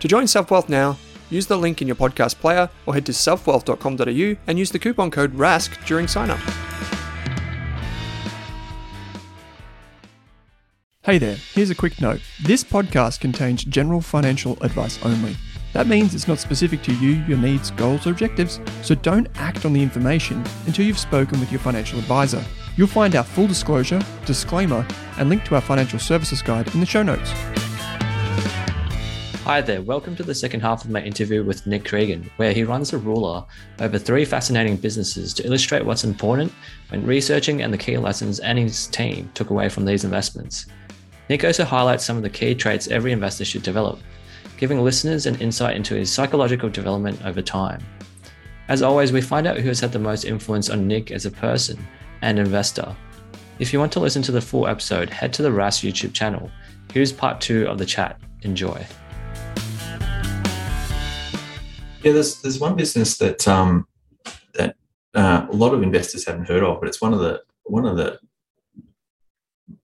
To join SelfWealth now, use the link in your podcast player or head to selfwealth.com.au and use the coupon code RASK during sign up. Hey there, here's a quick note. This podcast contains general financial advice only. That means it's not specific to you, your needs, goals, or objectives, so don't act on the information until you've spoken with your financial advisor. You'll find our full disclosure, disclaimer, and link to our financial services guide in the show notes. Hi there, welcome to the second half of my interview with Nick Cregan, where he runs a ruler over three fascinating businesses to illustrate what's important when researching and the key lessons and his team took away from these investments. Nick also highlights some of the key traits every investor should develop, giving listeners an insight into his psychological development over time. As always, we find out who has had the most influence on Nick as a person and investor. If you want to listen to the full episode, head to the RASK YouTube channel. Here's part two of the chat. Enjoy. Yeah, there's there's one business that um, that uh, a lot of investors haven't heard of, but it's one of the one of the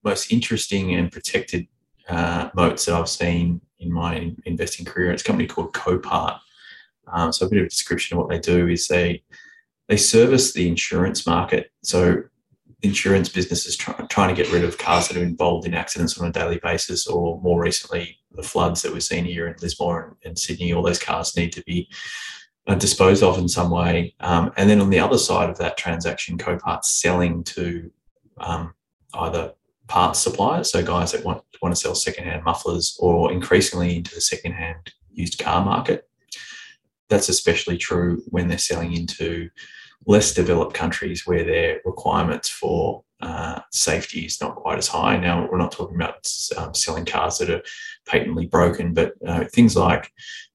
most interesting and protected uh, moats that I've seen in my investing career. It's a company called Copart. Um, so a bit of a description of what they do is they they service the insurance market. So insurance businesses try, trying to get rid of cars that are involved in accidents on a daily basis, or more recently, the floods that we've seen here in Lismore and, Sydney. All those cars need to be uh, disposed of in some way. Um, and then on the other side of that transaction, Copart's selling to um, either parts suppliers, so guys that want, want to sell secondhand mufflers, or increasingly into the secondhand used car market. That's especially true when they're selling into less developed countries where their requirements for uh, safety is not quite as high. Now, we're not talking about um, selling cars that are patently broken, but uh, things like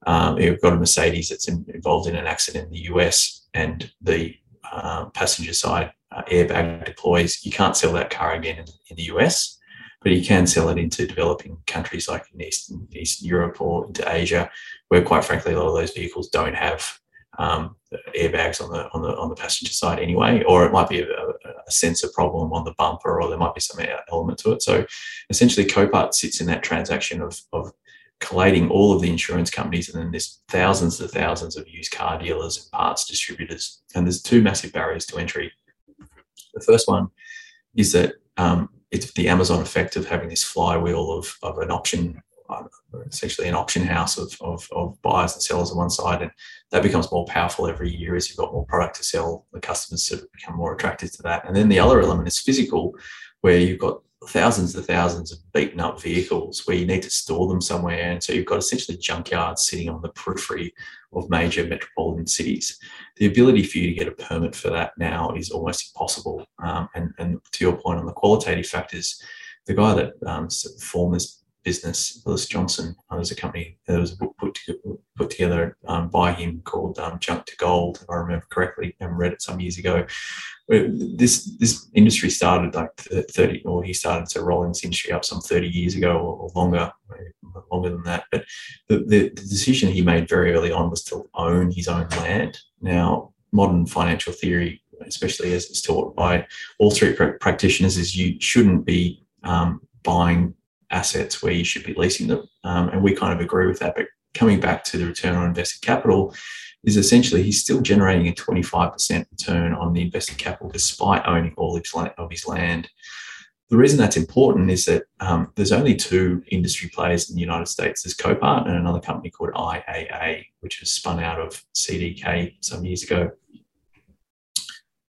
um, you've got a Mercedes that's in, involved in an accident in the US and the uh, passenger side uh, airbag deploys, you can't sell that car again in, in, the US, but you can sell it into developing countries like in Eastern, Eastern Europe or into Asia, where quite frankly, a lot of those vehicles don't have um, airbags on the on the on the passenger side anyway, or it might be a, a, sensor problem on the bumper, or there might be some element to it. So essentially, Copart sits in that transaction of of collating all of the insurance companies, and then there's thousands and thousands of used car dealers and parts distributors, and there's two massive barriers to entry. The first one is that um, it's the Amazon effect of having this flywheel of, of an option, essentially an auction house of, of, of, buyers and sellers on one side. And that becomes more powerful every year as you've got more product to sell. The customers sort of become more attracted to that. And then the other element is physical, where you've got thousands and thousands of beaten up vehicles where you need to store them somewhere. And so you've got essentially junkyards sitting on the periphery of major metropolitan cities. The ability for you to get a permit for that now is almost impossible. Um, and, and to your point on the qualitative factors, the guy that um, formed this business, Willis Johnson. Uh, there's a company, there was a book put, to, put together um, by him called um, Junk to Gold, if I remember correctly, and read it some years ago. This this industry started like 30, or he started to roll this industry up some 30 years ago or, longer, longer than that. But the, the, the decision he made very early on was to own his own land. Now, modern financial theory, especially as it's taught by Wall Street practitioners, is you shouldn't be um, buying assets where you should be leasing them. Um, and we kind of agree with that. But coming back to the return on invested capital, is essentially he's still generating a 25% return on the invested capital despite owning all of his land. The reason that's important is that um, there's only two industry players in the United States. There's Copart and another company called IAA, which was spun out of CDK some years ago.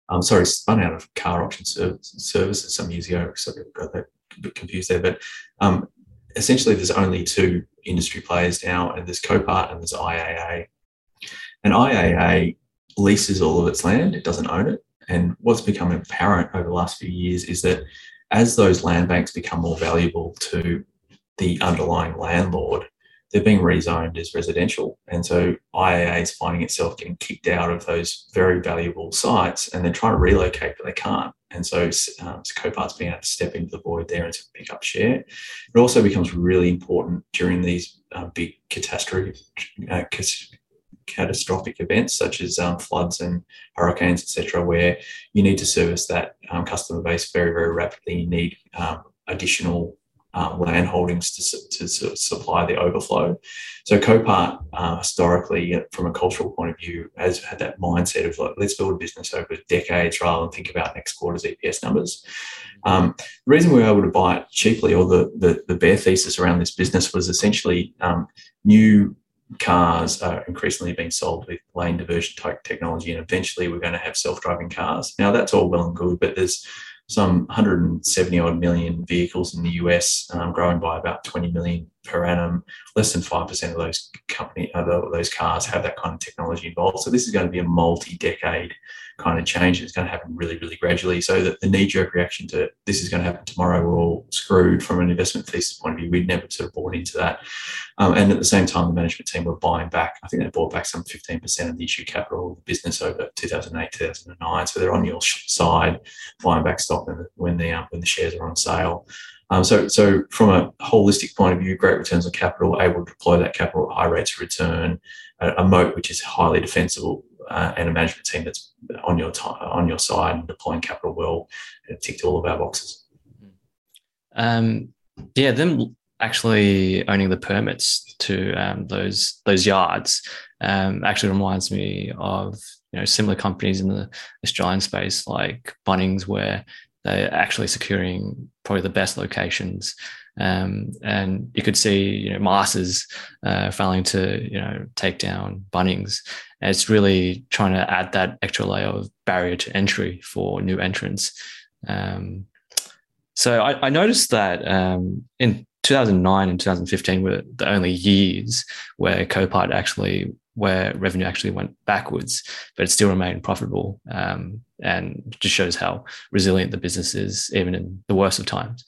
I'm um, sorry, spun out of KAR Auction Services some years ago. So got that a bit confused there, but um, essentially there's only two industry players now, and there's Copart and there's IAA. And IAA leases all of its land; it doesn't own it. And what's become apparent over the last few years is that as those land banks become more valuable to the underlying landlord, they're being rezoned as residential. And so IAA is finding itself getting kicked out of those very valuable sites and they're trying to relocate, but they can't. And so um, Copart's being able to step into the void there and to pick up share. It also becomes really important during these uh, big catastrophe, uh, catastrophic events such as um, floods and hurricanes, etc., where you need to service that um, customer base very, very rapidly. You need um, additional um, land holdings to, to, to, supply the overflow. So Copart, uh, historically, from a cultural point of view, has had that mindset of like, let's build a business over decades rather than think about next quarter's EPS numbers. Um, the reason we were able to buy it cheaply, or the, the, the bear thesis around this business, was essentially um, new cars are increasingly being sold with lane diversion type technology, and eventually we're going to have self-driving cars. Now that's all well and good, but there's some 170 odd million vehicles in the US, um, growing by about 20 million per annum. Less than 5% of those company, uh, those cars have that kind of technology involved. So this is going to be a multi-decade kind of change. It's going to happen really, really gradually. So that the knee-jerk reaction to this is going to happen tomorrow, we're all screwed from an investment thesis point of view. We'd never sort of bought into that. Um, and at the same time, the management team were buying back. I think they bought back some 15% of the issue capital of the business over 2008, 2009. So they're on your side, buying back stock when the when the, um, when the shares are on sale. Um, so, so from a holistic point of view, great returns on capital, able to deploy that capital at high rates of return, a, a moat which is highly defensible, uh, and a management team that's on your t- on your side and deploying capital well. It ticked all of our boxes. Um, yeah, them actually owning the permits to um, those those yards um, actually reminds me of you know similar companies in the Australian space like Bunnings, where they're actually securing probably the best locations. Um, and you could see, you know, Masters uh, failing to, you know, take down Bunnings. And it's really trying to add that extra layer of barrier to entry for new entrants. Um, so I, I, noticed that um, in 2009 and 2015 were the only years where Copart actually where revenue actually went backwards, but it still remained profitable, um, and just shows how resilient the business is, even in the worst of times.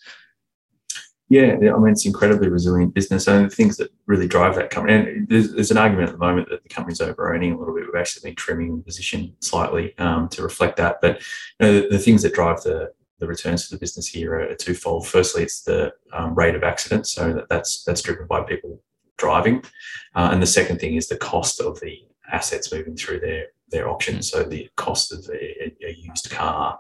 Yeah, I mean it's incredibly resilient business, and the things that really drive that company. And there's, there's an argument at the moment that the company's over owning a little bit. We've actually been trimming the position slightly um, to reflect that. But you know, the, the, things that drive the the returns to the business here are, twofold. Firstly, it's the um, rate of accidents, so that, that's that's driven by people driving. Uh, and the second thing is the cost of the assets moving through their their auctions, so the cost of a, a, used car.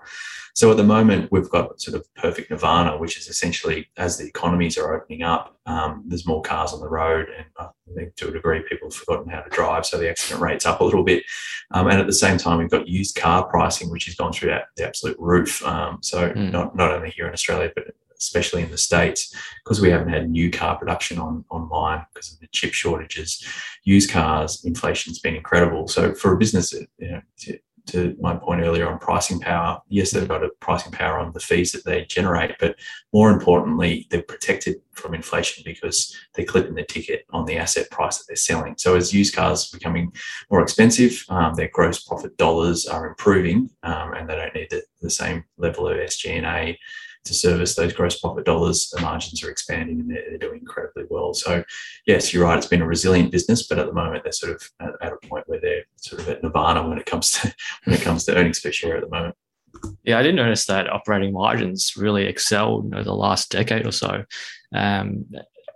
So at the moment, we've got sort of perfect nirvana, which is essentially as the economies are opening up, um, there's more cars on the road, and I think to a degree people have forgotten how to drive, so the accident rate's up a little bit. Um, and at the same time, we've got used car pricing, which has gone through the absolute roof. Um, so mm. not not only here in Australia, but especially in the states, because we haven't had new car production on online because of the chip shortages. Used cars inflation's been incredible. So for a business, you know, to, to my point earlier on pricing power, yes, they've got a pricing power on the fees that they generate, but more importantly, they're protected from inflation because they're clipping the ticket on the asset price that they're selling. So as used cars are becoming more expensive, um, their gross profit dollars are improving, um, and they don't need the, the same level of SG&A to service those gross profit dollars, the margins are expanding and they're, doing incredibly well. So, yes, you're right. It's been a resilient business, but at the moment they're sort of at, at, a point where they're sort of at nirvana when it comes to when it comes to earnings per share at the moment. Yeah, I did notice that operating margins really excelled over the last decade or so. Um,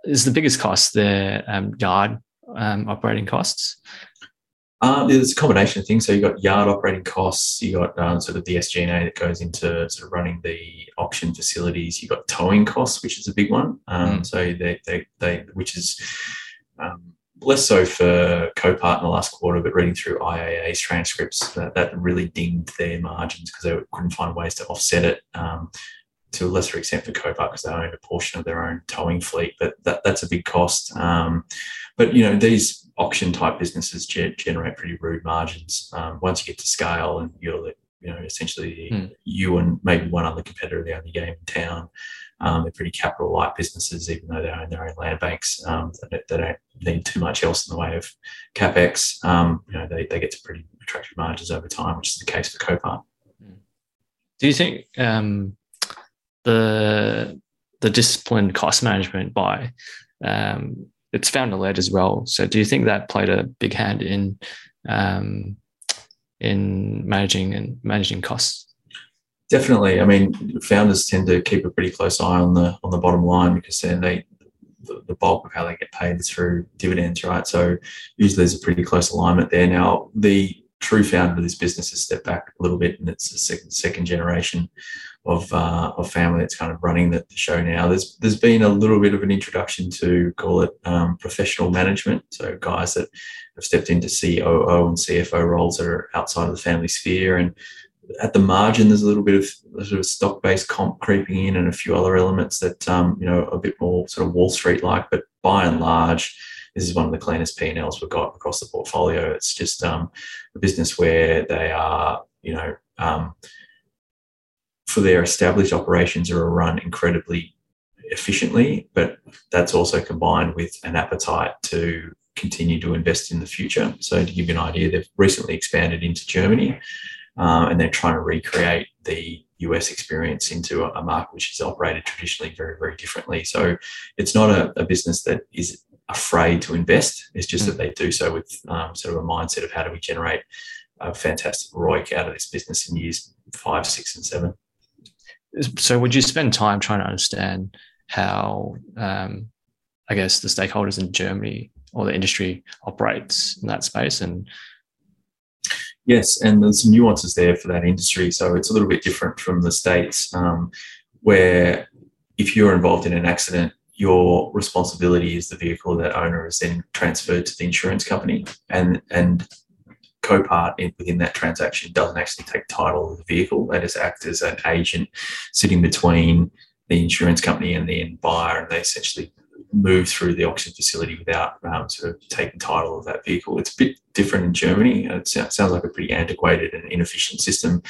is the biggest cost their um, yard um, operating costs? Um, there's a combination of things. So you've got yard operating costs, you've got um, sort of the SG&A that goes into sort of running the auction facilities. You've got towing costs, which is a big one. Um, mm. So they, they, they, which is um, less so for Copart in the last quarter, but reading through IAA's transcripts, that, that really dinged their margins because they couldn't find ways to offset it. Um, to a lesser extent for Copart because they own a portion of their own towing fleet, but that, that's a big cost. Um, but you know these auction type businesses ge- generate pretty rude margins. Um, once you get to scale and you're you know essentially mm. you and maybe one other competitor the only game in town. Um, they're pretty capital light businesses, even though they own their own land banks. Um, they, they, don't need too much else in the way of capex. Um, you know, they, they get to pretty attractive margins over time, which is the case for Copart. Hmm. Do you think um, the the disciplined cost management by um, it's founder led as well. So do you think that played a big hand in um, in managing and managing costs? Definitely. I mean, founders tend to keep a pretty close eye on the on the bottom line because then they the, bulk of how they get paid is through dividends, right? So usually there's a pretty close alignment there. Now the true founder of this business has stepped back a little bit, and it's a second second generation of uh, of family that's kind of running the, the, show now. There's there's been a little bit of an introduction to call it um, professional management, so guys that have stepped into COO and CFO roles that are outside of the family sphere, and at the margin there's a little bit of sort of stock based comp creeping in, and a few other elements that um, you know a bit more sort of Wall Street like, but by and large this is one of the cleanest P&Ls we've got across the portfolio. It's just um, a business where they are, you know, um, for their established operations are run incredibly efficiently, but that's also combined with an appetite to continue to invest in the future. So to give you an idea, they've recently expanded into Germany uh, and they're trying to recreate the US experience into a, market which is operated traditionally very, very differently. So it's not a, a business that is afraid to invest. It's just mm. that they do so with um, sort of a mindset of how do we generate a fantastic ROIC out of this business in years five, six, and seven. So, would you spend time trying to understand how, um, I guess, the stakeholders in Germany or the industry operates in that space? And yes, and there's some nuances there for that industry. So, it's a little bit different from the states, um, where if you're involved in an accident, your responsibility as the vehicle that owner is then transferred to the insurance company and and Copart in, within that transaction doesn't actually take title of the vehicle. They just act as an agent sitting between the insurance company and the buyer, and they essentially move through the auction facility without um, sort of taking title of that vehicle. It's a bit different in Germany. It sounds like a pretty antiquated and inefficient system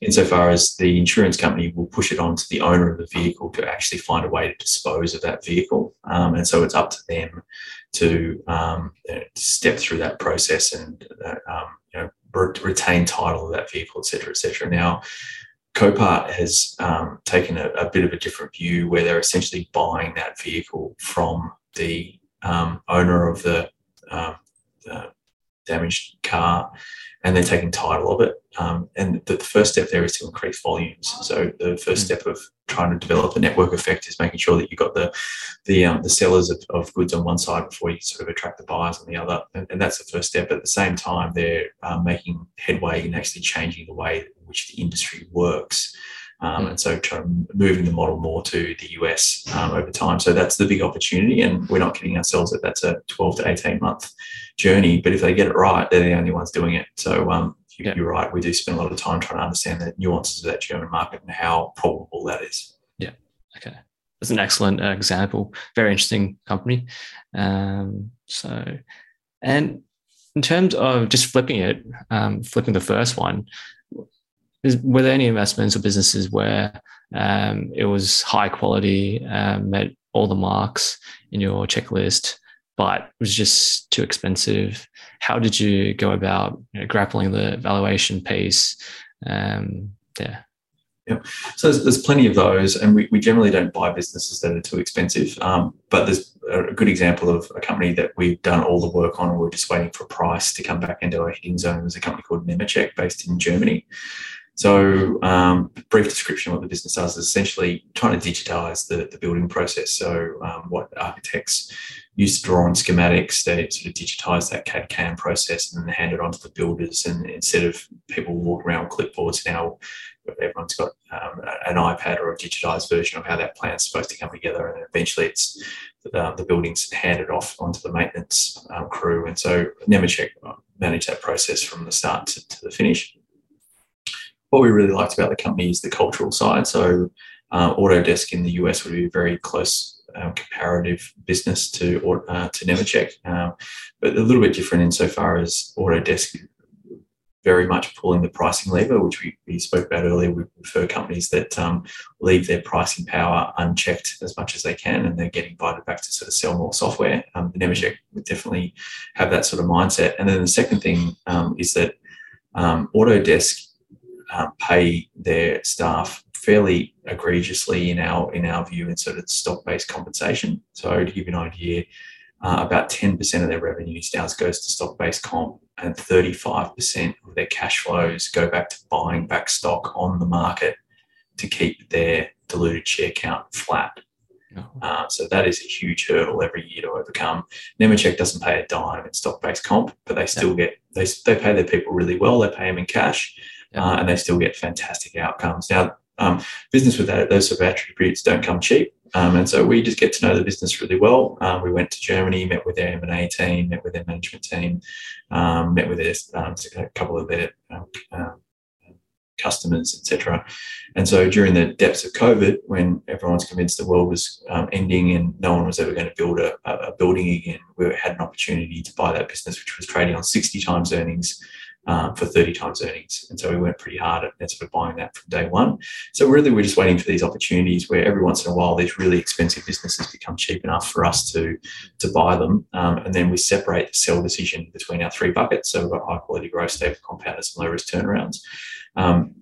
insofar as the insurance company will push it on to the owner of the vehicle to actually find a way to dispose of that vehicle. Um, and so it's up to them to, um, step through that process and uh, um, you know, retain title of that vehicle, et cetera, et cetera. Now, Copart has um, taken a, a, bit of a different view where they're essentially buying that vehicle from the um, owner of the, um, the, damaged car and they're taking title of it. Um, and the, the, first step there is to increase volumes. So the first mm. step of trying to develop a network effect is making sure that you've got the the, um, the sellers of, of, goods on one side before you sort of attract the buyers on the other. And, and that's the first step. At the same time, they're um, making headway in actually changing the way in which the industry works. Um, and so moving the model more to the US um, over time. So that's the big opportunity, and we're not kidding ourselves that that's a 12 to 18 month journey. But if they get it right, they're the only ones doing it. So um, you, are right. We do spend a lot of time trying to understand the nuances of that German market and how probable that is. Yeah. Okay. that's an excellent uh, example. Very interesting company. Um, so, and in terms of just flipping it, um, flipping the first one, is, were there any investments or businesses where um, it was high quality, um, met all the marks in your checklist, but it was just too expensive? How did you go about you know, grappling the valuation piece? Um, yeah. So there's, there's, plenty of those, and we, we generally don't buy businesses that are too expensive. Um, but there's a good example of a company that we've done all the work on, and we're just waiting for price to come back into our hitting zone. Is a company called Nemetschek based in Germany. So, um, brief description of what the business does is essentially trying to digitize the, the building process. So, um, what architects used to draw on schematics, they sort of digitize that CAD CAM process and then hand it on to the builders. And instead of people walking around with clipboards now, everyone's got um, an iPad or a digitized version of how that plan's supposed to come together. And eventually it's uh, the building's handed off onto the maintenance um, crew. And so Nemetschek managed that process from the start to, to the finish what we really liked about the company is the cultural side. So, uh, Autodesk in the US would be very close um, comparative business to uh, to Nemetschek, um, but a little bit different insofar as Autodesk very much pulling the pricing lever, which we, we spoke about earlier. We prefer companies that um, leave their pricing power unchecked as much as they can, and they're getting invited back to sort of sell more software. Um, Nemetschek would definitely have that sort of mindset. And then the second thing um, is that um, Autodesk pay their staff fairly egregiously in our in our view in sort of stock based compensation. So to give you an idea, uh, about 10% of their revenues now goes to stock based comp, and 35% of their cash flows go back to buying back stock on the market to keep their diluted share count flat. Uh, so that is a huge hurdle every year to overcome. Nemetschek doesn't pay a dime in stock-based comp, but they still get they, they pay their people really well. They pay them in cash, uh, and they still get fantastic outcomes. Now, um, business with that, those sort of attributes don't come cheap. Um, and so we just get to know the business really well. Um, we went to Germany, met with their M&A team, met with their management team, um, met with their, um, a couple of their um, customers, etc. And so during the depths of COVID, when everyone's convinced the world was um, ending and no one was ever going to build a, a, building again, we had an opportunity to buy that business, which was trading on 60 times earnings um, for 30 times earnings. And so we went pretty hard at, at, sort of buying that from day one. So really, we're just waiting for these opportunities where every once in a while these really expensive businesses become cheap enough for us to, to buy them. Um, and then we separate the sell decision between our three buckets. So we've got high quality growth, stable compounders, and low risk turnarounds. Um,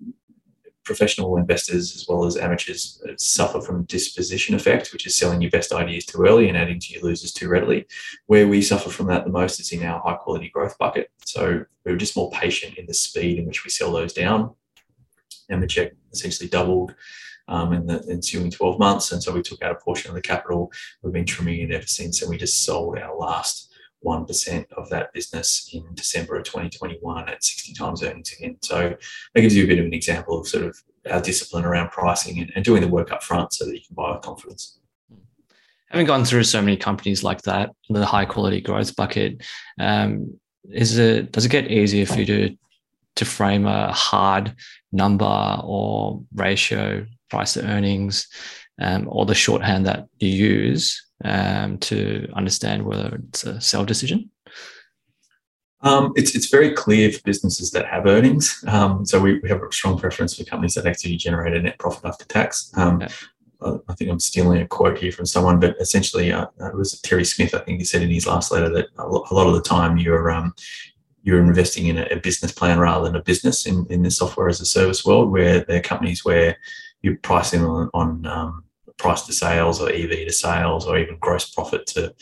professional investors as well as amateurs suffer from disposition effect, which is selling your best ideas too early and adding to your losers too readily. Where we suffer from that the most is in our high quality growth bucket. So we're just more patient in the speed in which we sell those down. Nemetschek essentially doubled um, in the ensuing 12 months. And so we took out a portion of the capital. We've been trimming it ever since. And we just sold our last 1% of that business in December of 2021 at 60 times earnings again. So that gives you a bit of an example of sort of our discipline around pricing and, and doing the work up front so that you can buy with confidence. Having gone through so many companies like that, the high quality growth bucket, um, is it does it get easier for you to to frame a hard number or ratio, price to earnings, um, or the shorthand that you use um, to understand whether it's a sell decision? Um, it's, it's very clear for businesses that have earnings. Um, so we, we have a strong preference for companies that actually generate a net profit after tax. Um, yeah. I think I'm stealing a quote here from someone, but essentially, uh, it was Terry Smith. I think he said in his last letter that a lot of the time you're um, you're investing in a, business plan rather than a business in, in the software as a service world, where there are companies where you're pricing on, on um, price to sales or EV to sales or even gross profit to,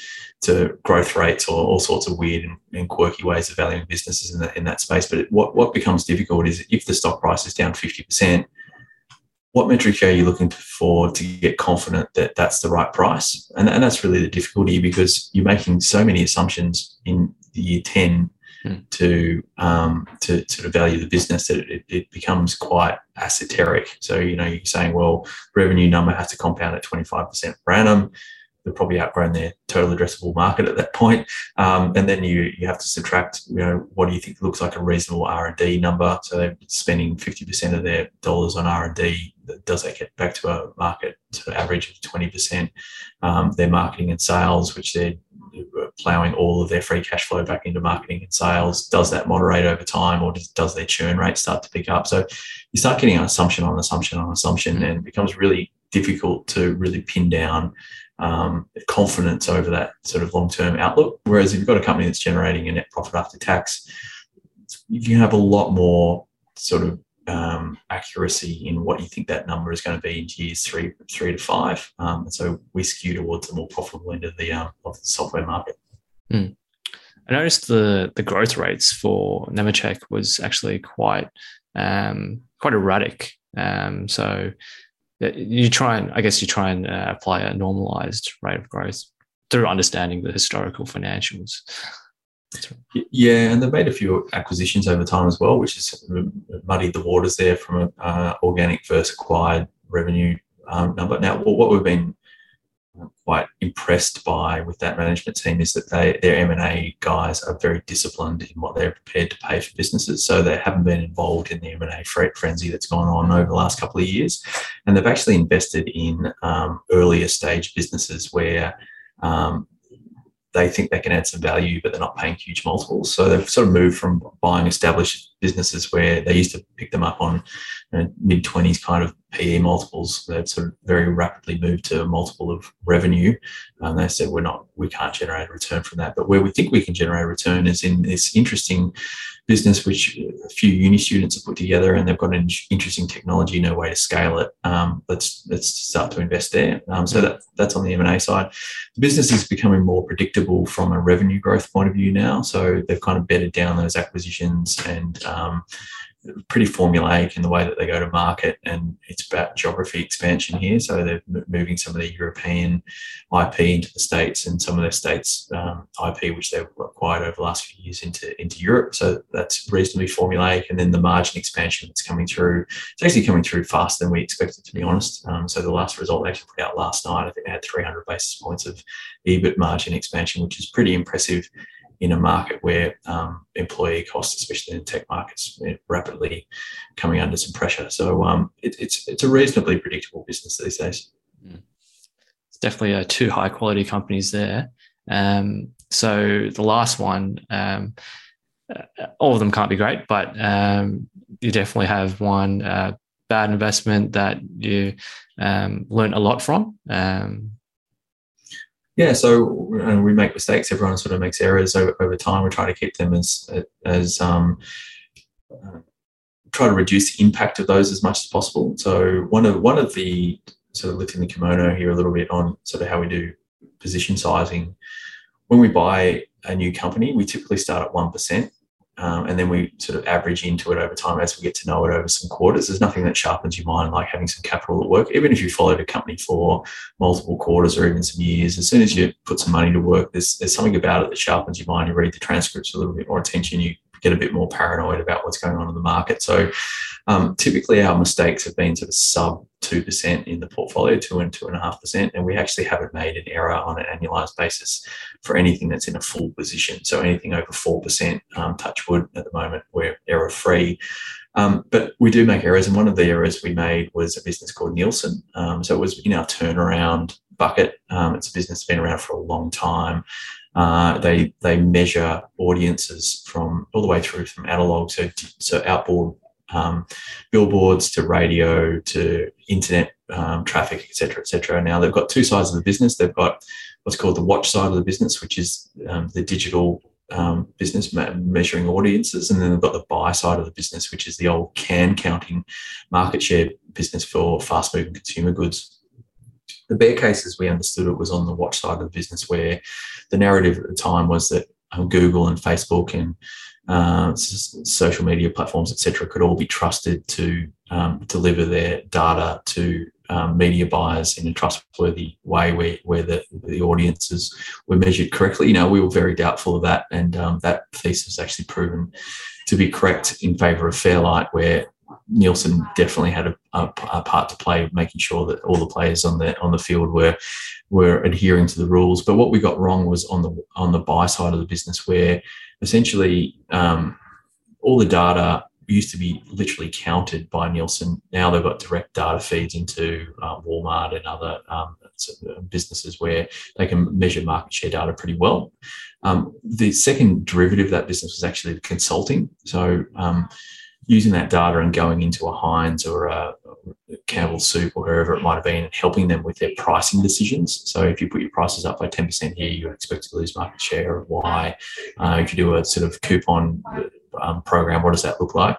to growth rates or all sorts of weird and, quirky ways of valuing businesses in that, in that space. But what, what becomes difficult is if the stock price is down 50%, what metric are you looking for to get confident that that's the right price? And, and that's really the difficulty because you're making so many assumptions in the year 10 To um, to sort of value the business that it, it, becomes quite esoteric. So you know you're saying, well, revenue number has to compound at 25% per annum. they've probably outgrown their total addressable market at that point. Um, and then you you have to subtract, you know, what do you think looks like a reasonable R and D number? So they're spending fifty percent of their dollars on R and D. Does that get back to a market sort of average of twenty percent? Um, their marketing and sales, which they're plowing all of their free cash flow back into marketing and sales. Does that moderate over time, or does, does their churn rate start to pick up? So you start getting an assumption on assumption on assumption, and it becomes really difficult to really pin down um, confidence over that sort of long term outlook. Whereas if you've got a company that's generating a net profit after tax, you have a lot more sort of um, accuracy in what you think that number is going to be in years three, three to five. Um, and so we skew towards the more profitable end of the um, of the software market. Mm. I noticed the the growth rates for Nemetschek was actually quite um, quite erratic. Um, so you try and I guess you try and uh, apply a normalized rate of growth through understanding the historical financials. Yeah, and they've made a few acquisitions over time as well, which has muddied the waters there from an uh, organic versus acquired revenue um, number. Now, what we've been quite impressed by with that management team is that they their M&A guys are very disciplined in what they're prepared to pay for businesses. So they haven't been involved in the M&A frenzy that's gone on over the last couple of years. And they've actually invested in um, earlier stage businesses where um, they think they can add some value, but they're not paying huge multiples. So they've sort of moved from buying established businesses where they used to pick them up on you know, mid 20s kind of PE multiples. They've sort of very rapidly moved to a multiple of revenue. And they said, we're not, we can't generate a return from that. But where we think we can generate a return is in this interesting business which a few uni students have put together and they've got an interesting technology no way to scale it um, let's let's start to invest there um, so that that's on the m&a side the business is becoming more predictable from a revenue growth point of view now so they've kind of bedded down those acquisitions and um, pretty formulaic in the way that they go to market, and it's about geography expansion here. So they're moving some of their European IP into the states, and some of their states um, IP, which they've acquired over the last few years, into into Europe. So that's reasonably formulaic, and then the margin expansion that's coming through. It's actually coming through faster than we expected, to be honest. Um, so the last result they actually put out last night, I think they had 300 basis points of EBIT margin expansion, which is pretty impressive in a market where um, employee costs, especially in tech markets, rapidly coming under some pressure. So um, it, it's it's a reasonably predictable business these days. Mm. It's definitely uh, two high quality companies there. Um, so the last one, um, uh, all of them can't be great, but um, you definitely have one uh, bad investment that you um, learned a lot from. Um, yeah, so we make mistakes. Everyone sort of makes errors over, over time. We try to keep them as as um, uh, try to reduce the impact of those as much as possible. So one of one of the sort of lifting the kimono here a little bit on sort of how we do position sizing. When we buy a new company, we typically start at one percent um, and then we sort of average into it over time as we get to know it over some quarters. There's nothing that sharpens your mind like having some capital at work. Even if you followed a company for multiple quarters or even some years, as soon as you put some money to work, there's, there's something about it that sharpens your mind. You read the transcripts a little bit more attention. You get a bit more paranoid about what's going on in the market. So um, typically our mistakes have been sort of sub 2% in the portfolio, 2 and 2.5%. And we actually haven't made an error on an annualized basis for anything that's in a full position. So anything over 4%, um, touch wood at the moment, we're error free. Um, but we do make errors. And one of the errors we made was a business called Nielsen. Um, so it was in our turnaround bucket. Um, it's a business that's been around for a long time. Uh, they they measure audiences from all the way through from analog, so so outboard um, billboards to radio to internet um, traffic, etc., etc. Now they've got two sides of the business. They've got what's called the watch side of the business, which is um, the digital um, business measuring audiences, and then they've got the buy side of the business, which is the old can counting market share business for fast moving consumer goods. The bear case, as we understood it, was on the watch side of the business, where the narrative at the time was that um, Google and Facebook and uh, social media platforms, etc., could all be trusted to um, deliver their data to um, media buyers in a trustworthy way, where where the, the audiences were measured correctly. You know, we were very doubtful of that, and um, that thesis actually proven to be correct in favour of Fairlight, where Nielsen definitely had a, a, a, part to play, making sure that all the players on the on the field were were adhering to the rules. But what we got wrong was on the on the buy side of the business, where essentially um, all the data used to be literally counted by Nielsen. Now they've got direct data feeds into uh, Walmart and other um, businesses where they can measure market share data pretty well. Um, the second derivative of that business was actually consulting. So um, using that data and going into a Heinz or a Campbell Soup or wherever it might have been and helping them with their pricing decisions. So if you put your prices up by 10% here, you expect to lose market share of why. Uh, if you do a sort of coupon um, program, what does that look like?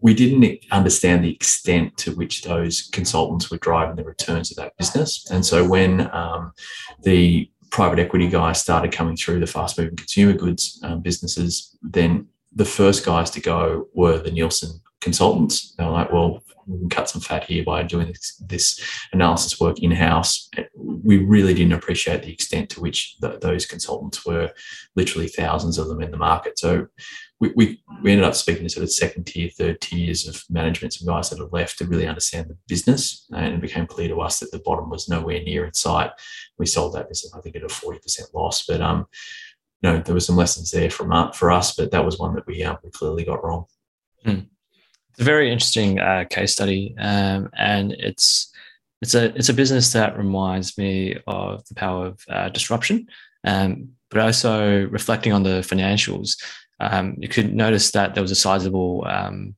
We didn't understand the extent to which those consultants were driving the returns of that business. And so when um, the private equity guys started coming through the fast moving consumer goods um, businesses, then the first guys to go were the Nielsen consultants. They were like, well, we can cut some fat here by doing this, this analysis work in house. We really didn't appreciate the extent to which the, those consultants were literally thousands of them in the market. So we, we, we ended up speaking to sort of second tier, third tiers of management, some guys that have left to really understand the business. And it became clear to us that the bottom was nowhere near in sight. We sold that business, I think, at a 40% loss. But um, you know, there were some lessons there from uh, for us, but that was one that we, uh, we clearly got wrong. Hmm. It's a very interesting uh, case study, um, and it's it's a it's a business that reminds me of the power of uh, disruption, um, but also reflecting on the financials. Um, you could notice that there was a sizable um,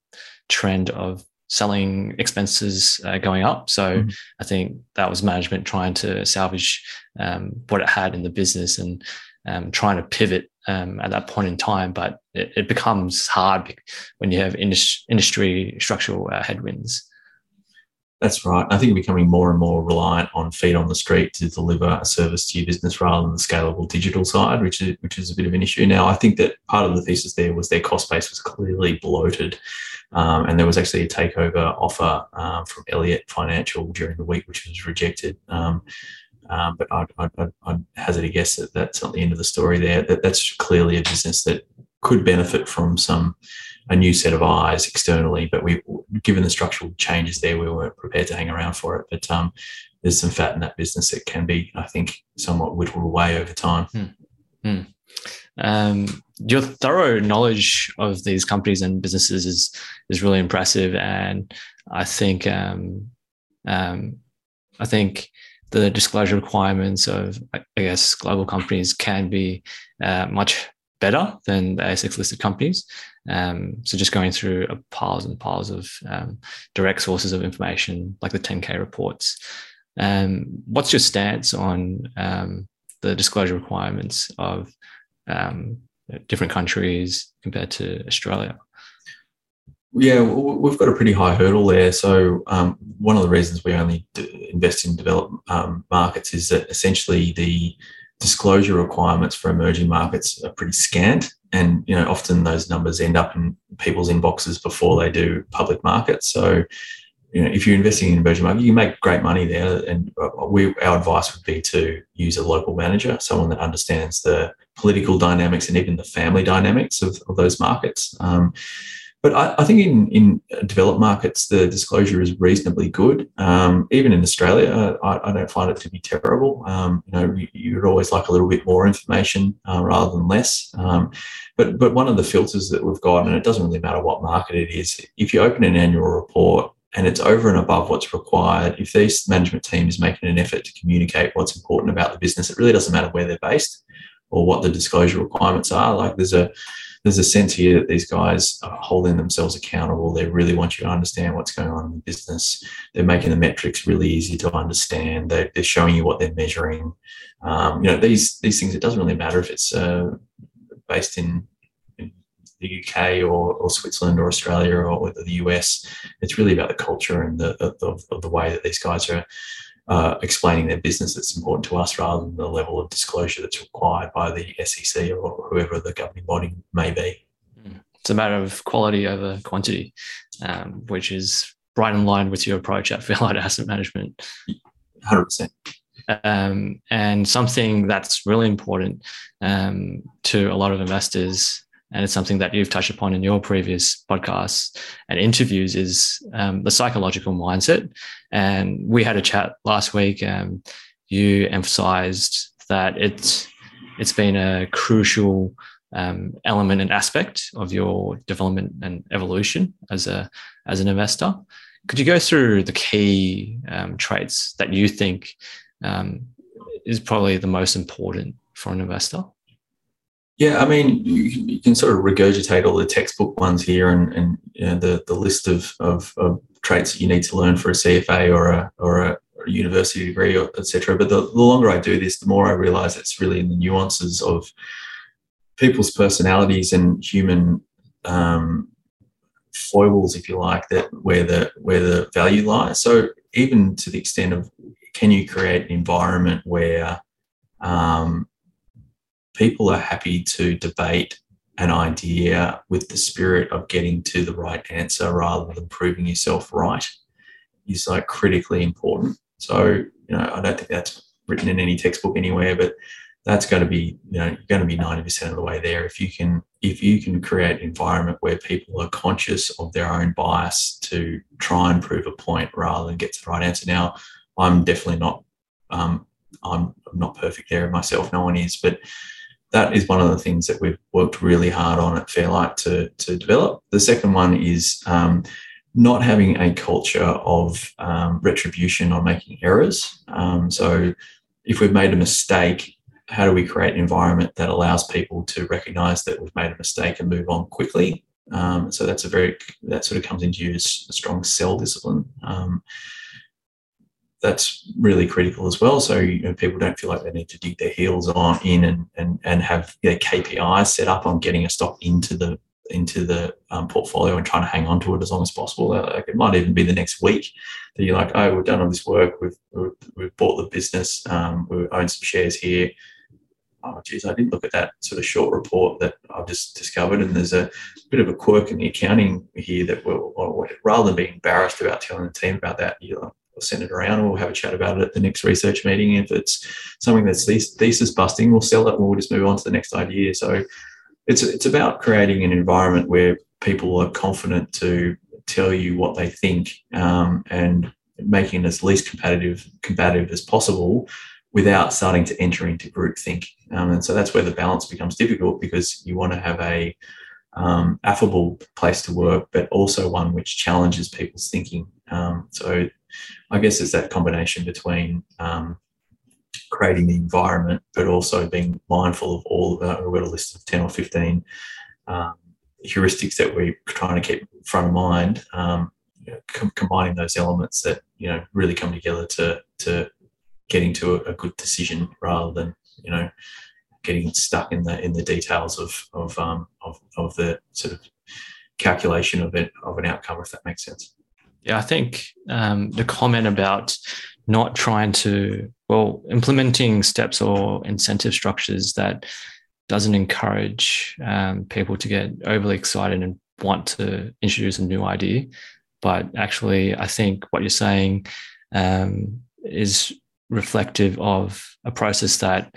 trend of selling expenses uh, going up. So mm-hmm. I think that was management trying to salvage um, what it had in the business and um, trying to pivot um, at that point in time, but it, it becomes hard when you have industry, industry structural uh, headwinds. That's right. I think you're becoming more and more reliant on feet on the street to deliver a service to your business rather than the scalable digital side, which is which is a bit of an issue. Now, I think that part of the thesis there was their cost base was clearly bloated, um, and there was actually a takeover offer um, from Elliott Financial during the week, which was rejected. Um, um, but I'd, I'd, I'd, hazard a guess that that's not the end of the story there. That that's clearly a business that could benefit from some a new set of eyes externally. But we, given the structural changes there, we weren't prepared to hang around for it. But um, there's some fat in that business that can be, I think, somewhat whittled away over time. Hmm. Hmm. Um, your thorough knowledge of these companies and businesses is is really impressive, and I think um, um, I think the disclosure requirements of, I guess, global companies can be uh, much better than the ASX listed companies. Um, so just going through piles and piles of um, direct sources of information, like the 10K reports. Um, what's your stance on um, the disclosure requirements of um, different countries compared to Australia? Yeah, we've got a pretty high hurdle there. So um, one of the reasons we only invest in developed um, markets is that essentially the disclosure requirements for emerging markets are pretty scant, and you know often those numbers end up in people's inboxes before they do public markets. So you know if you're investing in emerging market, you make great money there. And uh, we our advice would be to use a local manager, someone that understands the political dynamics and even the family dynamics of, of those markets. Um, but I, I, think in, in developed markets, the disclosure is reasonably good. Um, even in Australia, I, I, don't find it to be terrible. Um, you know, you, would always like a little bit more information uh, rather than less. Um, but but one of the filters that we've got, and it doesn't really matter what market it is, if you open an annual report and it's over and above what's required, if this management team is making an effort to communicate what's important about the business, it really doesn't matter where they're based or what the disclosure requirements are. Like there's a there's a sense here that these guys are holding themselves accountable. They really want you to understand what's going on in the business. They're making the metrics really easy to understand. They're, they're showing you what they're measuring. Um, you know, these these things. It doesn't really matter if it's uh, based in, in, the UK or, or, Switzerland or Australia or the US. It's really about the culture and the of, of the way that these guys are uh, explaining their business that's important to us rather than the level of disclosure that's required by the SEC or whoever the governing body may be. Hmm. It's a matter of quality over quantity, um, which is right in line with your approach at Fairlight Asset Management. 100%. Um, and something that's really important um, to a lot of investors and it's something that you've touched upon in your previous podcasts and interviews, is um, the psychological mindset. And we had a chat last week. Um, you emphasized that it's it's been a crucial um, element and aspect of your development and evolution as a as an investor. Could you go through the key um, traits that you think um, is probably the most important for an investor? Yeah, I mean, you, can sort of regurgitate all the textbook ones here and, and you know, the, the list of, of, of, traits that you need to learn for a CFA or a, or a, or a university degree, etc. But the, the longer I do this, the more I realize it's really in the nuances of people's personalities and human um, foibles, if you like, that where the where the value lies. So even to the extent of can you create an environment where um, people are happy to debate an idea with the spirit of getting to the right answer rather than proving yourself right is like critically important. So, you know, I don't think that's written in any textbook anywhere, but that's going to be, you know, going to be 90% of the way there. If you can, if you can create an environment where people are conscious of their own bias to try and prove a point rather than get to the right answer. Now, I'm definitely not, um, I'm not perfect there myself. No one is, but that is one of the things that we've worked really hard on at Fairlight to, to develop. The second one is um, not having a culture of um, retribution or making errors. Um, so if we've made a mistake, how do we create an environment that allows people to recognize that we've made a mistake and move on quickly? Um, so that's a very that sort of comes into use a strong sell discipline. That's really critical as well. So you know, people don't feel like they need to dig their heels on in and and and have their KPIs set up on getting a stock into the into the um, portfolio and trying to hang on to it as long as possible. Like it might even be the next week that you're like, oh, we've done all this work, we've we've, bought the business, um, we own some shares here. Oh, geez, I didn't look at that sort of short report that I've just discovered. And there's a bit of a quirk in the accounting here that will, rather than being embarrassed about telling the team about that, you're like, we'll send it around and we'll have a chat about it at the next research meeting. If it's something that's thesis busting, we'll sell it and we'll just move on to the next idea. So it's it's about creating an environment where people are confident to tell you what they think um, and making it as least competitive combative as possible without starting to enter into groupthink. Um, and so that's where the balance becomes difficult because you want to have a um, affable place to work, but also one which challenges people's thinking. Um, so I guess it's that combination between um, creating the environment, but also being mindful of all. Uh, we've got a list of ten or fifteen um, heuristics that we're trying to keep front of mind. Um, you know, com- combining those elements that you know really come together to to getting to a, a, good decision rather than you know getting stuck in the in the details of of um, of, of the sort of calculation of it of an outcome, if that makes sense. Yeah, I think um, the comment about not trying to, well, implementing steps or incentive structures that doesn't encourage um, people to get overly excited and want to introduce a new idea. But actually, I think what you're saying um, is reflective of a process that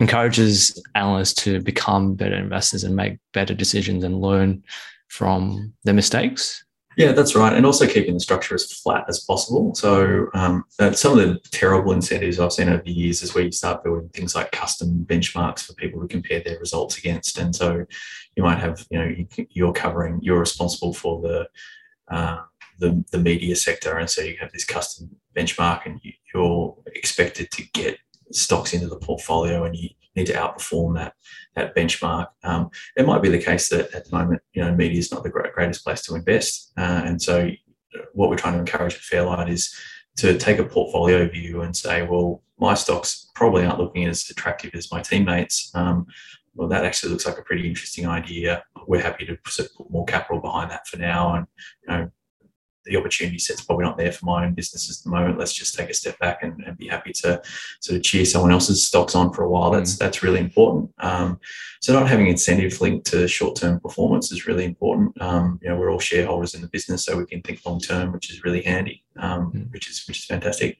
encourages analysts to become better investors and make better decisions and learn from their mistakes yeah, that's right. And also keeping the structure as flat as possible. So, um, some of the terrible incentives I've seen over the years is where you start building things like custom benchmarks for people to compare their results against. And so, you might have, you know, you're covering, you're responsible for the, uh, the, the media sector. And so you have this custom benchmark and you, you're expected to get stocks into the portfolio and you need to outperform that that benchmark. Um, it might be the case that at the moment, you know, media is not the greatest place to invest, uh, and so what we're trying to encourage at Fairlight is to take a portfolio view and say, well, my stocks probably aren't looking as attractive as my teammates. Um, well, that actually looks like a pretty interesting idea. We're happy to put more capital behind that for now, and you know, the opportunity set's probably not there for my own business at the moment. Let's just take a step back and, and be happy to sort of cheer someone else's stocks on for a while. That's mm. that's really important. Um, so not having incentive linked to short term performance is really important. Um, you know, we're all shareholders in the business, so we can think long term, which is really handy, um, mm. which is which is fantastic.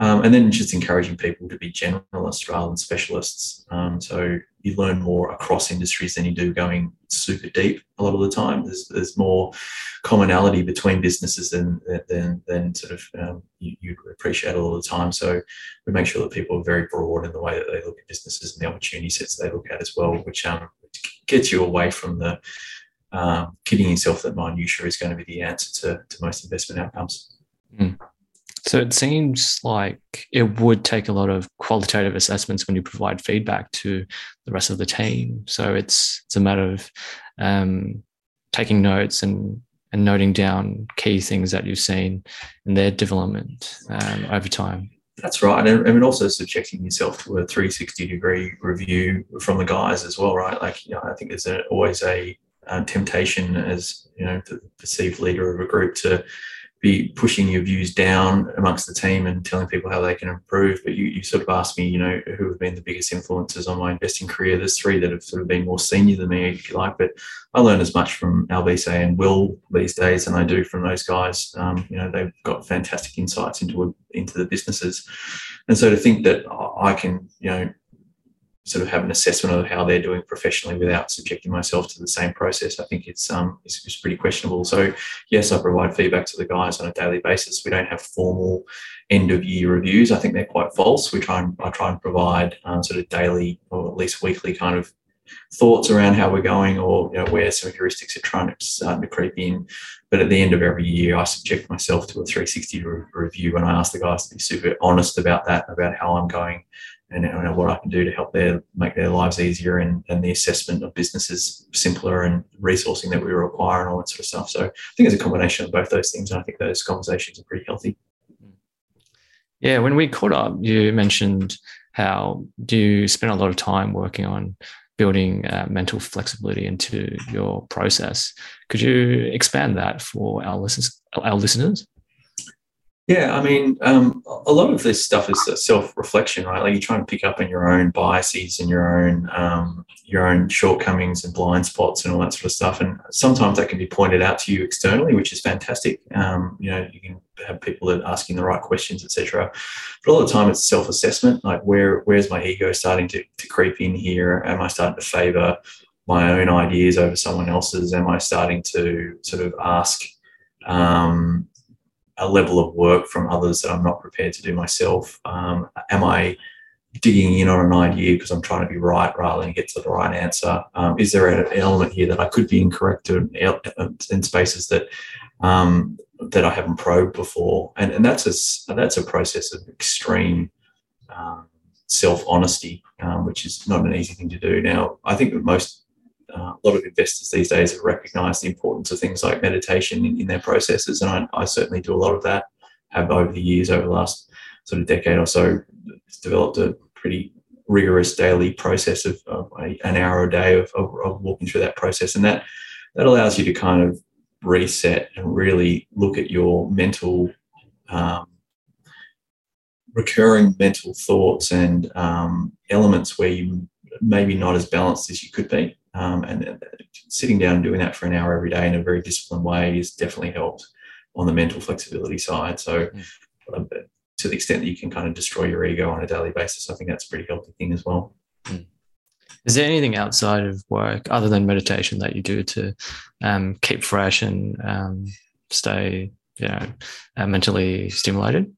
Um, and then just encouraging people to be generalists rather than specialists. Um, so you learn more across industries than you do going super deep a lot of the time. There's, there's more commonality between businesses than, than, than sort of um, you, you appreciate all the time. So we make sure that people are very broad in the way that they look at businesses and the opportunity sets they look at as well, which, um, gets you away from the um, kidding yourself that minutia is going to be the answer to, to most investment outcomes. Mm. So it seems like it would take a lot of qualitative assessments when you provide feedback to the rest of the team. So it's it's a matter of um, taking notes and and noting down key things that you've seen in their development um, over time. That's right, and I mean also subjecting yourself to a 360 degree review from the guys as well, right? Like you know, I think there's a, always a, a temptation as you know the perceived leader of a group to be pushing your views down amongst the team and telling people how they can improve. But you, you sort of asked me, you know, who have been the biggest influences on my investing career. There's three that have sort of been more senior than me, if you like. But I learn as much from Alvise and Will these days than I do from those guys. Um, you know, they've got fantastic insights into into the businesses, and so to think that I can, you know, sort of have an assessment of how they're doing professionally without subjecting myself to the same process. I think it's um it's, it's, pretty questionable. So yes, I provide feedback to the guys on a daily basis. We don't have formal end of year reviews. I think they're quite false. We try and I try and provide um, sort of daily or at least weekly kind of thoughts around how we're going or you know, where some heuristics are trying to start to creep in. But at the end of every year, I subject myself to a 360 re- review and I ask the guys to be super honest about that, about how I'm going and, and what I can do to help their make their lives easier and, and the assessment of businesses simpler and resourcing that we require and all that sort of stuff. So I think it's a combination of both those things. And I think those conversations are pretty healthy. Yeah, when we caught up, you mentioned how do you spend a lot of time working on building uh, mental flexibility into your process. Could you expand that for our listeners? Our listeners? Yeah, I mean, um, a lot of this stuff is self-reflection, right? Like you try and pick up on your own biases and your own um, your own shortcomings and blind spots and all that sort of stuff. And sometimes that can be pointed out to you externally, which is fantastic. Um, you know, you can have people that are asking the right questions, etc. But a lot of the time, it's self-assessment. Like, where where's my ego starting to, to creep in here? Am I starting to favour my own ideas over someone else's? Am I starting to sort of ask? Um, a level of work from others that I'm not prepared to do myself? Um, am I digging in on an idea because I'm trying to be right rather than get to the right answer? Um, is there an element here that I could be incorrect in, in spaces that um, that I haven't probed before? And, and that's a that's a process of extreme um, self honesty, um, which is not an easy thing to do. Now, I think that most uh, a lot of investors these days have recognized the importance of things like meditation in, in their processes. And I, I, certainly do a lot of that, have over the years, over the last sort of decade or so, developed a pretty rigorous daily process of, of a, an hour a day of, of, of, walking through that process. And that, that allows you to kind of reset and really look at your mental, um, recurring mental thoughts and um, elements where you maybe not as balanced as you could be. Um, and sitting down and doing that for an hour every day in a very disciplined way has definitely helped on the mental flexibility side. So, mm. to the extent that you can kind of destroy your ego on a daily basis, I think that's a pretty healthy thing as well. Mm. Is there anything outside of work other than meditation that you do to um, keep fresh and um, stay, you know, uh, mentally stimulated?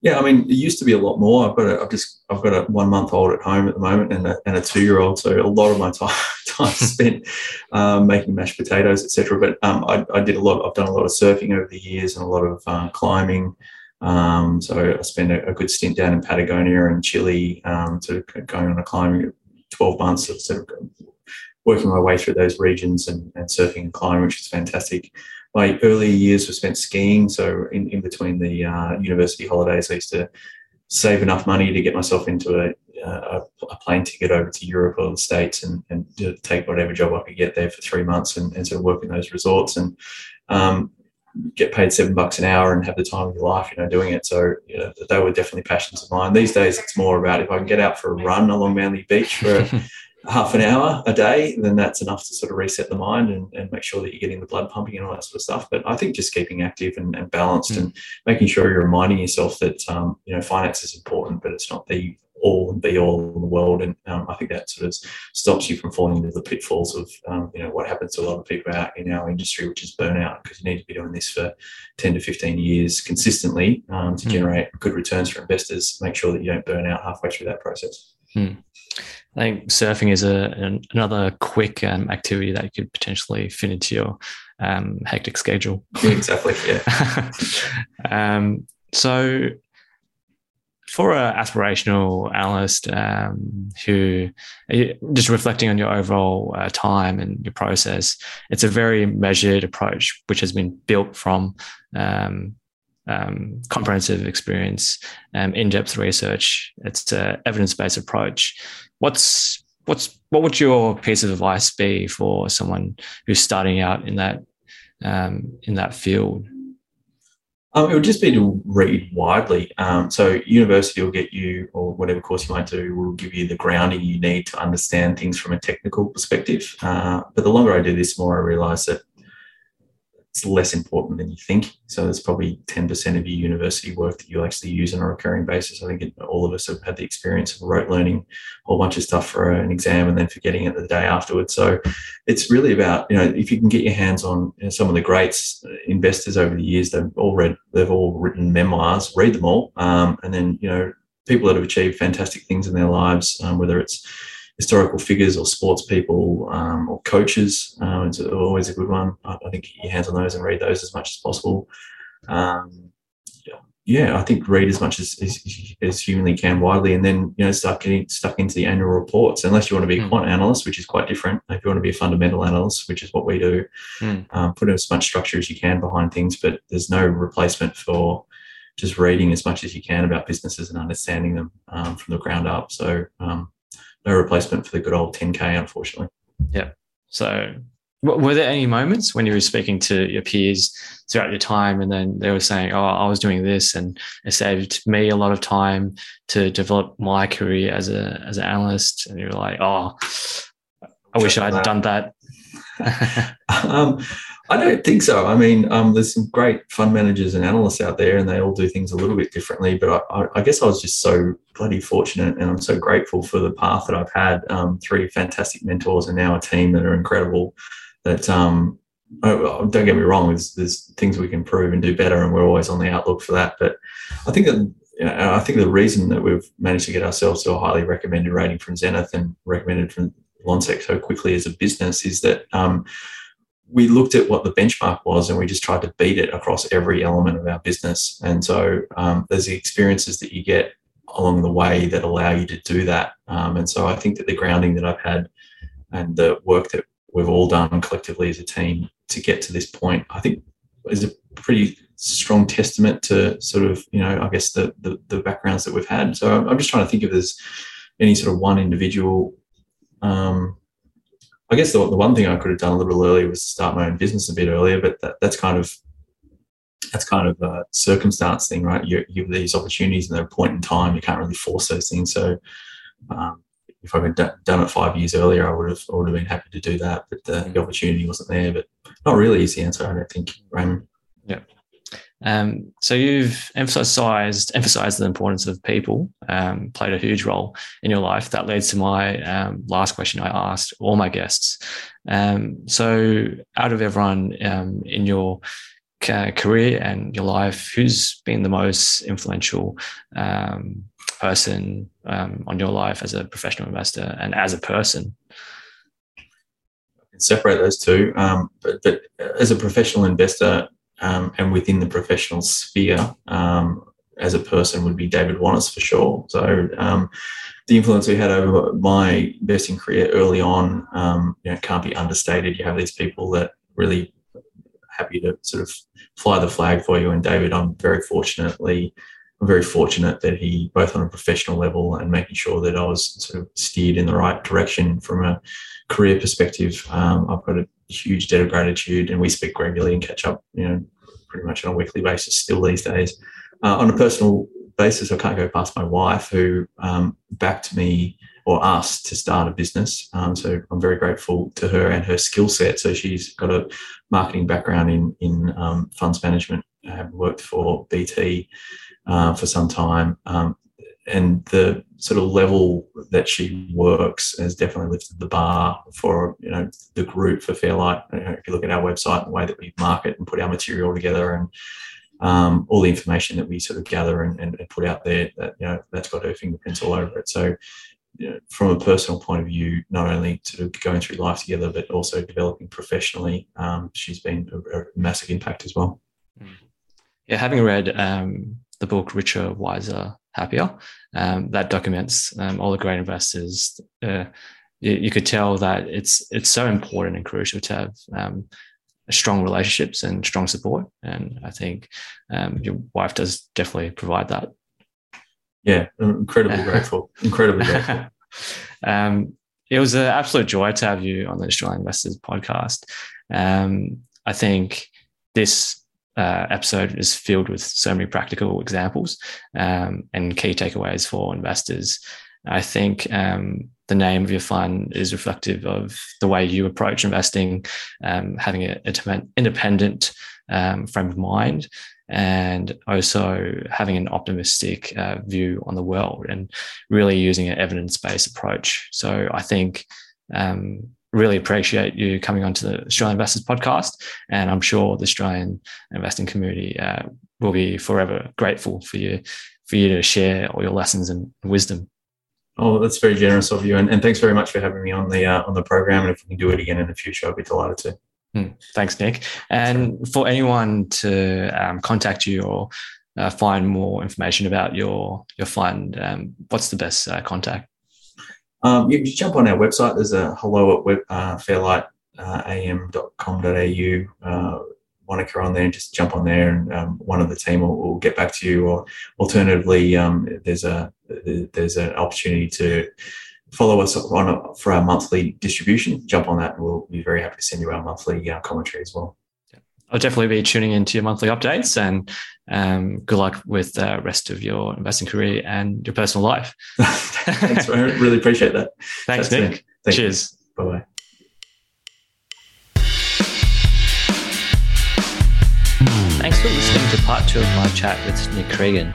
Yeah, I mean, it used to be a lot more. I've got a, I've just, I've got a one month old at home at the moment and a, and a two year old. So a lot of my time, time spent um, making mashed potatoes, etc. But um, I, I, did a lot. I've done a lot of surfing over the years and a lot of uh, climbing. Um, so I spent a, a, good stint down in Patagonia and Chile, um, sort of going on a climbing 12 months of sort of working my way through those regions and, and surfing and climbing, which is fantastic my early years were spent skiing. So in, in between the uh, university holidays, I used to save enough money to get myself into a, a, a plane ticket over to Europe or the States and, and take whatever job I could get there for three months and, and sort of work in those resorts and um, get paid seven bucks an hour and have the time of your life, you know, doing it. So, you know, they were definitely passions of mine. These days, it's more about if I can get out for a run along Manly Beach for half an hour a day, then that's enough to sort of reset the mind and, and, make sure that you're getting the blood pumping and all that sort of stuff. But I think just keeping active and, and balanced mm. and making sure you're reminding yourself that um, you know finance is important, but it's not the all and be all in the world. And um, I think that sort of stops you from falling into the pitfalls of, um, you know, what happens to a lot of people out in our industry, which is burnout, because you need to be doing this for 10 to 15 years consistently um, to mm. generate good returns for investors. Make sure that you don't burn out halfway through that process. Mm. I think surfing is a, an, another quick um, activity that you could potentially fit into your um, hectic schedule. Exactly. Yeah. Um, so for an aspirational analyst um, who just reflecting on your overall uh, time and your process, it's a very measured approach, which has been built from um, comprehensive experience, um, in-depth research. It's an evidence-based approach. What's what's what would your piece of advice be for someone who's starting out in that um, in that field? Um, it would just be to read widely. Um, so, university will get you, or whatever course you might do, will give you the grounding you need to understand things from a technical perspective. Uh, but the longer I do this, the more I realise that it's less important than you think. So there's probably 10% of your university work that you'll actually use on a recurring basis. I think it, all of us have had the experience of rote learning a whole bunch of stuff for an exam and then forgetting it the day afterwards. So it's really about, you know, if you can get your hands on you know, some of the greats uh, investors over the years, they've all read, they've all written memoirs, read them all. Um, and then, you know, people that have achieved fantastic things in their lives, um, whether it's historical figures or sports people um, or coaches. Um, it's always a good one. I, I, think get your hands on those and read those as much as possible. Um, yeah, I think read as much as, as, as humanly can widely, and then you know start getting stuck into the annual reports. Unless you want to be a mm. quant analyst, which is quite different. If you want to be a fundamental analyst, which is what we do, mm. um, put as much structure as you can behind things. But there's no replacement for just reading as much as you can about businesses and understanding them um, from the ground up. So um, no replacement for the good old 10K, unfortunately. Yeah. So, were there any moments when you were speaking to your peers throughout your time and then they were saying, Oh, I was doing this and it saved me a lot of time to develop my career as a as an analyst? And you were like, Oh, I wish I'd done that. um, I don't think so. I mean, um, there's some great fund managers and analysts out there, and they all do things a little bit differently. But I, I guess I was just so bloody fortunate, and I'm so grateful for the path that I've had. Um, three fantastic mentors, and now a team that are incredible. That um, oh, don't get me wrong, there's, there's things we can improve and do better, and we're always on the outlook for that. But I think that I think the reason that we've managed to get ourselves to a highly recommended rating from Zenith and recommended from Lonsec so quickly as a business is that um, we looked at what the benchmark was and we just tried to beat it across every element of our business. And so um, there's the experiences that you get along the way that allow you to do that. Um, and so I think that the grounding that I've had and the work that we've all done collectively as a team to get to this point, I think is a pretty strong testament to sort of, you know, I guess the, the, the backgrounds that we've had. So I'm just trying to think if there's any sort of one individual um, I guess the, the one thing I could have done a little earlier was start my own business a bit earlier, but that, that's kind of that's kind of a circumstance thing, right? You, you have these opportunities and at a point in time, you can't really force those things. So um, if I had done it five years earlier, I would have I would have been happy to do that, but the, the opportunity wasn't there. But not really is the answer, I don't think, Raymond. Yeah. Um, so you've emphasized emphasized the importance of people, um, played a huge role in your life. That leads to my um, last question I asked all my guests. Um, so out of everyone um, in your career and your life, who's been the most influential um, person on your life as a professional investor and as a person? I can separate those two, but, but as a professional investor um, and within the professional sphere um, as a person would be David Wannis for sure. So um, the influence we had over my investing career early on, um, you know, can't be understated. You have these people that really happy to sort of fly the flag for you. And David, I'm very fortunately, I'm very fortunate that he, both on a professional level and making sure that I was sort of steered in the right direction from a career perspective. Um, I've got a huge debt of gratitude, and we speak regularly and catch up, you know, pretty much on a weekly basis still these days. Uh, on a personal basis, I can't go past my wife, who um, backed me or us to start a business. Um, so I'm very grateful to her and her skill set. So she's got a marketing background in in um, funds management. I have worked for BT uh, for some time, um, and the sort of level that she works has definitely lifted the bar for you know the group for Fairlight. You know, if you look at our website and the way that we market and put our material together and um, all the information that we sort of gather and, and, put out there that you know that's got her fingerprints all over it. So you know, from a personal point of view, not only sort of going through life together, but also developing professionally, um, she's been a, a, massive impact as well. Yeah, having read um, the book Richer, Wiser, Happier, um, that documents um, all the great investors. Uh, you, you, could tell that it's it's so important and crucial to have um, strong relationships and strong support. And I think um, your wife does definitely provide that. Yeah, incredibly grateful. Incredibly grateful. um, it was an absolute joy to have you on the Australian Investors podcast. Um, I think this uh, episode is filled with so many practical examples um, and key takeaways for investors. I think um, the name of your fund is reflective of the way you approach investing, um, having an independent um, frame of mind, and also having an optimistic uh, view on the world and really using an evidence based approach. So I think um, really appreciate you coming onto the Australian Investors podcast, and I'm sure the Australian investing community uh, will be forever grateful for you for you to share all your lessons and wisdom. Oh, that's very generous of you, and, and thanks very much for having me on the uh, on the program. And if we can do it again in the future, I'd be delighted to. Hmm. Thanks, Nick. And for anyone to um, contact you or uh, find more information about your your fund, um, what's the best uh, contact? Um, you, you, jump on our website. There's a hello at web, uh, fairlightam.com.au. Uh, Monica on there and just jump on there and um, one of the team will, will, get back to you or alternatively um, there's a there's an opportunity to follow us on a, for our monthly distribution jump on that and we'll be very happy to send you our monthly uh, commentary as well I'll definitely be tuning into your monthly updates and um, good luck with the rest of your investing career and your personal life. Thanks, I really appreciate that. Thanks, That's Nick. Cheers. Bye bye. Thanks for listening to part two of my chat with Nick Cregan.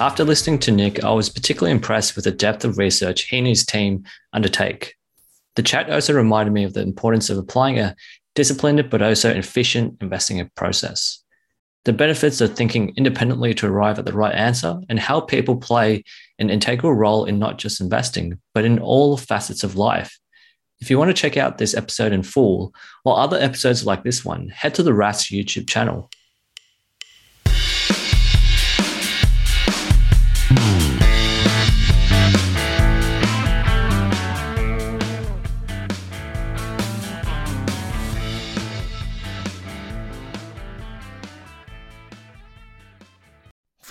After listening to Nick, I was particularly impressed with the depth of research he and his team undertake. The chat also reminded me of the importance of applying a disciplined but also efficient investing process. The benefits of thinking independently to arrive at the right answer and how people play an integral role in not just investing, but in all facets of life. If you want to check out this episode in full or other episodes like this one, head to the Rask YouTube channel.